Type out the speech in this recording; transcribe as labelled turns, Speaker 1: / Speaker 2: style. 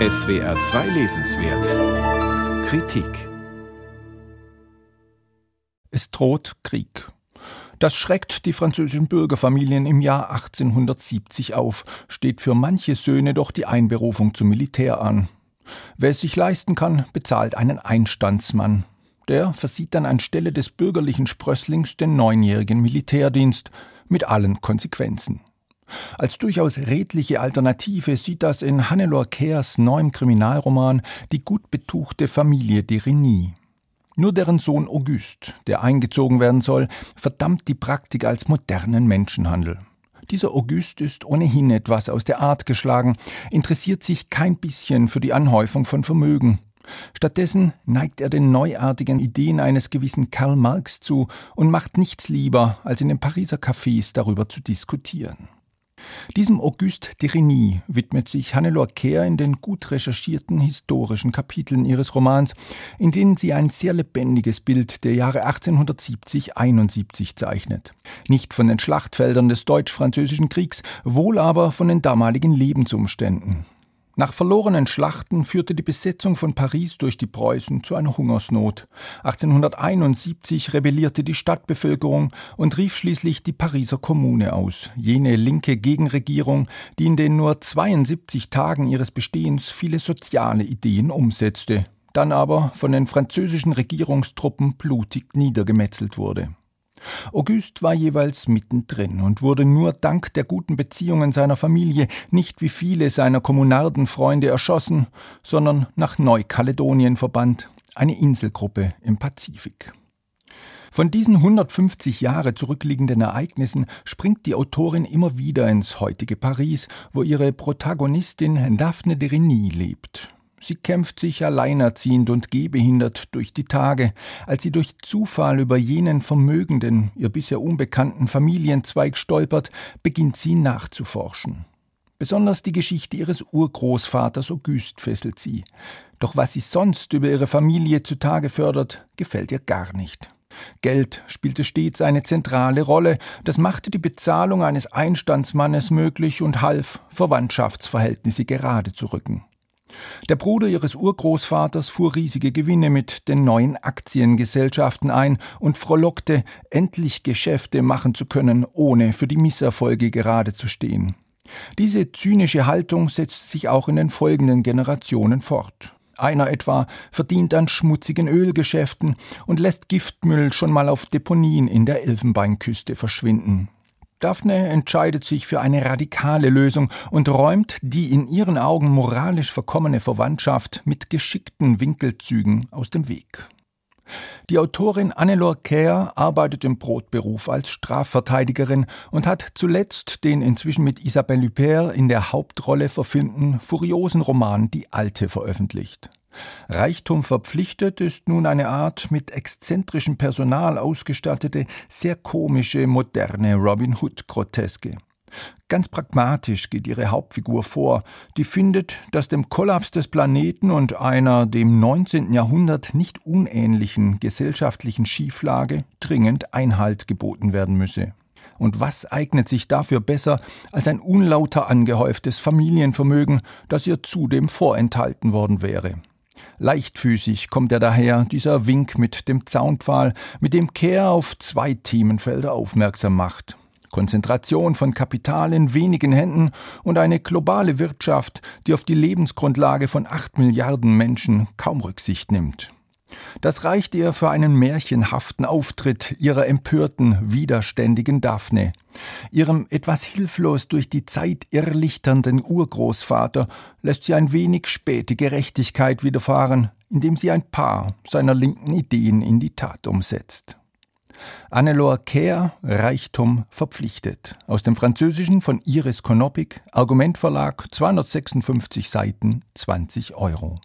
Speaker 1: SWR 2 Lesenswert Kritik
Speaker 2: Es droht Krieg. Das schreckt die französischen Bürgerfamilien im Jahr 1870 auf, steht für manche Söhne doch die Einberufung zum Militär an. Wer es sich leisten kann, bezahlt einen Einstandsmann. Der versieht dann anstelle des bürgerlichen Sprösslings den neunjährigen Militärdienst mit allen Konsequenzen. Als durchaus redliche Alternative sieht das in Hannelore Kehrs neuem Kriminalroman Die gut betuchte Familie de Reny. Nur deren Sohn Auguste, der eingezogen werden soll, verdammt die Praktik als modernen Menschenhandel. Dieser Auguste ist ohnehin etwas aus der Art geschlagen, interessiert sich kein bisschen für die Anhäufung von Vermögen. Stattdessen neigt er den neuartigen Ideen eines gewissen Karl Marx zu und macht nichts lieber, als in den Pariser Cafés darüber zu diskutieren. Diesem Auguste Derigny widmet sich Hannelore Kehr in den gut recherchierten historischen Kapiteln ihres Romans, in denen sie ein sehr lebendiges Bild der Jahre 1870-71 zeichnet. Nicht von den Schlachtfeldern des Deutsch-Französischen Kriegs, wohl aber von den damaligen Lebensumständen. Nach verlorenen Schlachten führte die Besetzung von Paris durch die Preußen zu einer Hungersnot. 1871 rebellierte die Stadtbevölkerung und rief schließlich die Pariser Kommune aus, jene linke Gegenregierung, die in den nur 72 Tagen ihres Bestehens viele soziale Ideen umsetzte, dann aber von den französischen Regierungstruppen blutig niedergemetzelt wurde. Auguste war jeweils mittendrin und wurde nur dank der guten Beziehungen seiner Familie nicht wie viele seiner Kommunardenfreunde erschossen, sondern nach Neukaledonien verbannt, eine Inselgruppe im Pazifik. Von diesen 150 Jahre zurückliegenden Ereignissen springt die Autorin immer wieder ins heutige Paris, wo ihre Protagonistin Daphne de Reny lebt. Sie kämpft sich alleinerziehend und gehbehindert durch die Tage. Als sie durch Zufall über jenen vermögenden, ihr bisher unbekannten Familienzweig stolpert, beginnt sie nachzuforschen. Besonders die Geschichte ihres Urgroßvaters Auguste fesselt sie. Doch was sie sonst über ihre Familie zutage fördert, gefällt ihr gar nicht. Geld spielte stets eine zentrale Rolle, das machte die Bezahlung eines Einstandsmannes möglich und half, Verwandtschaftsverhältnisse gerade zu rücken. Der Bruder ihres Urgroßvaters fuhr riesige Gewinne mit den neuen Aktiengesellschaften ein und frohlockte, endlich Geschäfte machen zu können, ohne für die Misserfolge gerade zu stehen. Diese zynische Haltung setzt sich auch in den folgenden Generationen fort. Einer etwa verdient an schmutzigen Ölgeschäften und lässt Giftmüll schon mal auf Deponien in der Elfenbeinküste verschwinden. Daphne entscheidet sich für eine radikale Lösung und räumt die in ihren Augen moralisch verkommene Verwandtschaft mit geschickten Winkelzügen aus dem Weg. Die Autorin Annelore Kerr arbeitet im Brotberuf als Strafverteidigerin und hat zuletzt den inzwischen mit Isabelle Huppert in der Hauptrolle verfilmten furiosen Roman Die Alte veröffentlicht. Reichtum verpflichtet ist nun eine Art mit exzentrischem Personal ausgestattete, sehr komische, moderne Robin Hood-Groteske. Ganz pragmatisch geht ihre Hauptfigur vor, die findet, dass dem Kollaps des Planeten und einer dem 19. Jahrhundert nicht unähnlichen gesellschaftlichen Schieflage dringend Einhalt geboten werden müsse. Und was eignet sich dafür besser als ein unlauter angehäuftes Familienvermögen, das ihr zudem vorenthalten worden wäre? Leichtfüßig kommt er daher, dieser Wink mit dem Zaunpfahl, mit dem Kehr auf zwei Themenfelder aufmerksam macht. Konzentration von Kapital in wenigen Händen und eine globale Wirtschaft, die auf die Lebensgrundlage von acht Milliarden Menschen kaum Rücksicht nimmt. Das reicht ihr für einen märchenhaften Auftritt ihrer empörten, widerständigen Daphne. Ihrem etwas hilflos durch die Zeit irrlichternden Urgroßvater lässt sie ein wenig späte Gerechtigkeit widerfahren, indem sie ein paar seiner linken Ideen in die Tat umsetzt. Annelore Kehr, Reichtum verpflichtet. Aus dem Französischen von Iris Konopik, Argumentverlag, 256 Seiten, 20 Euro.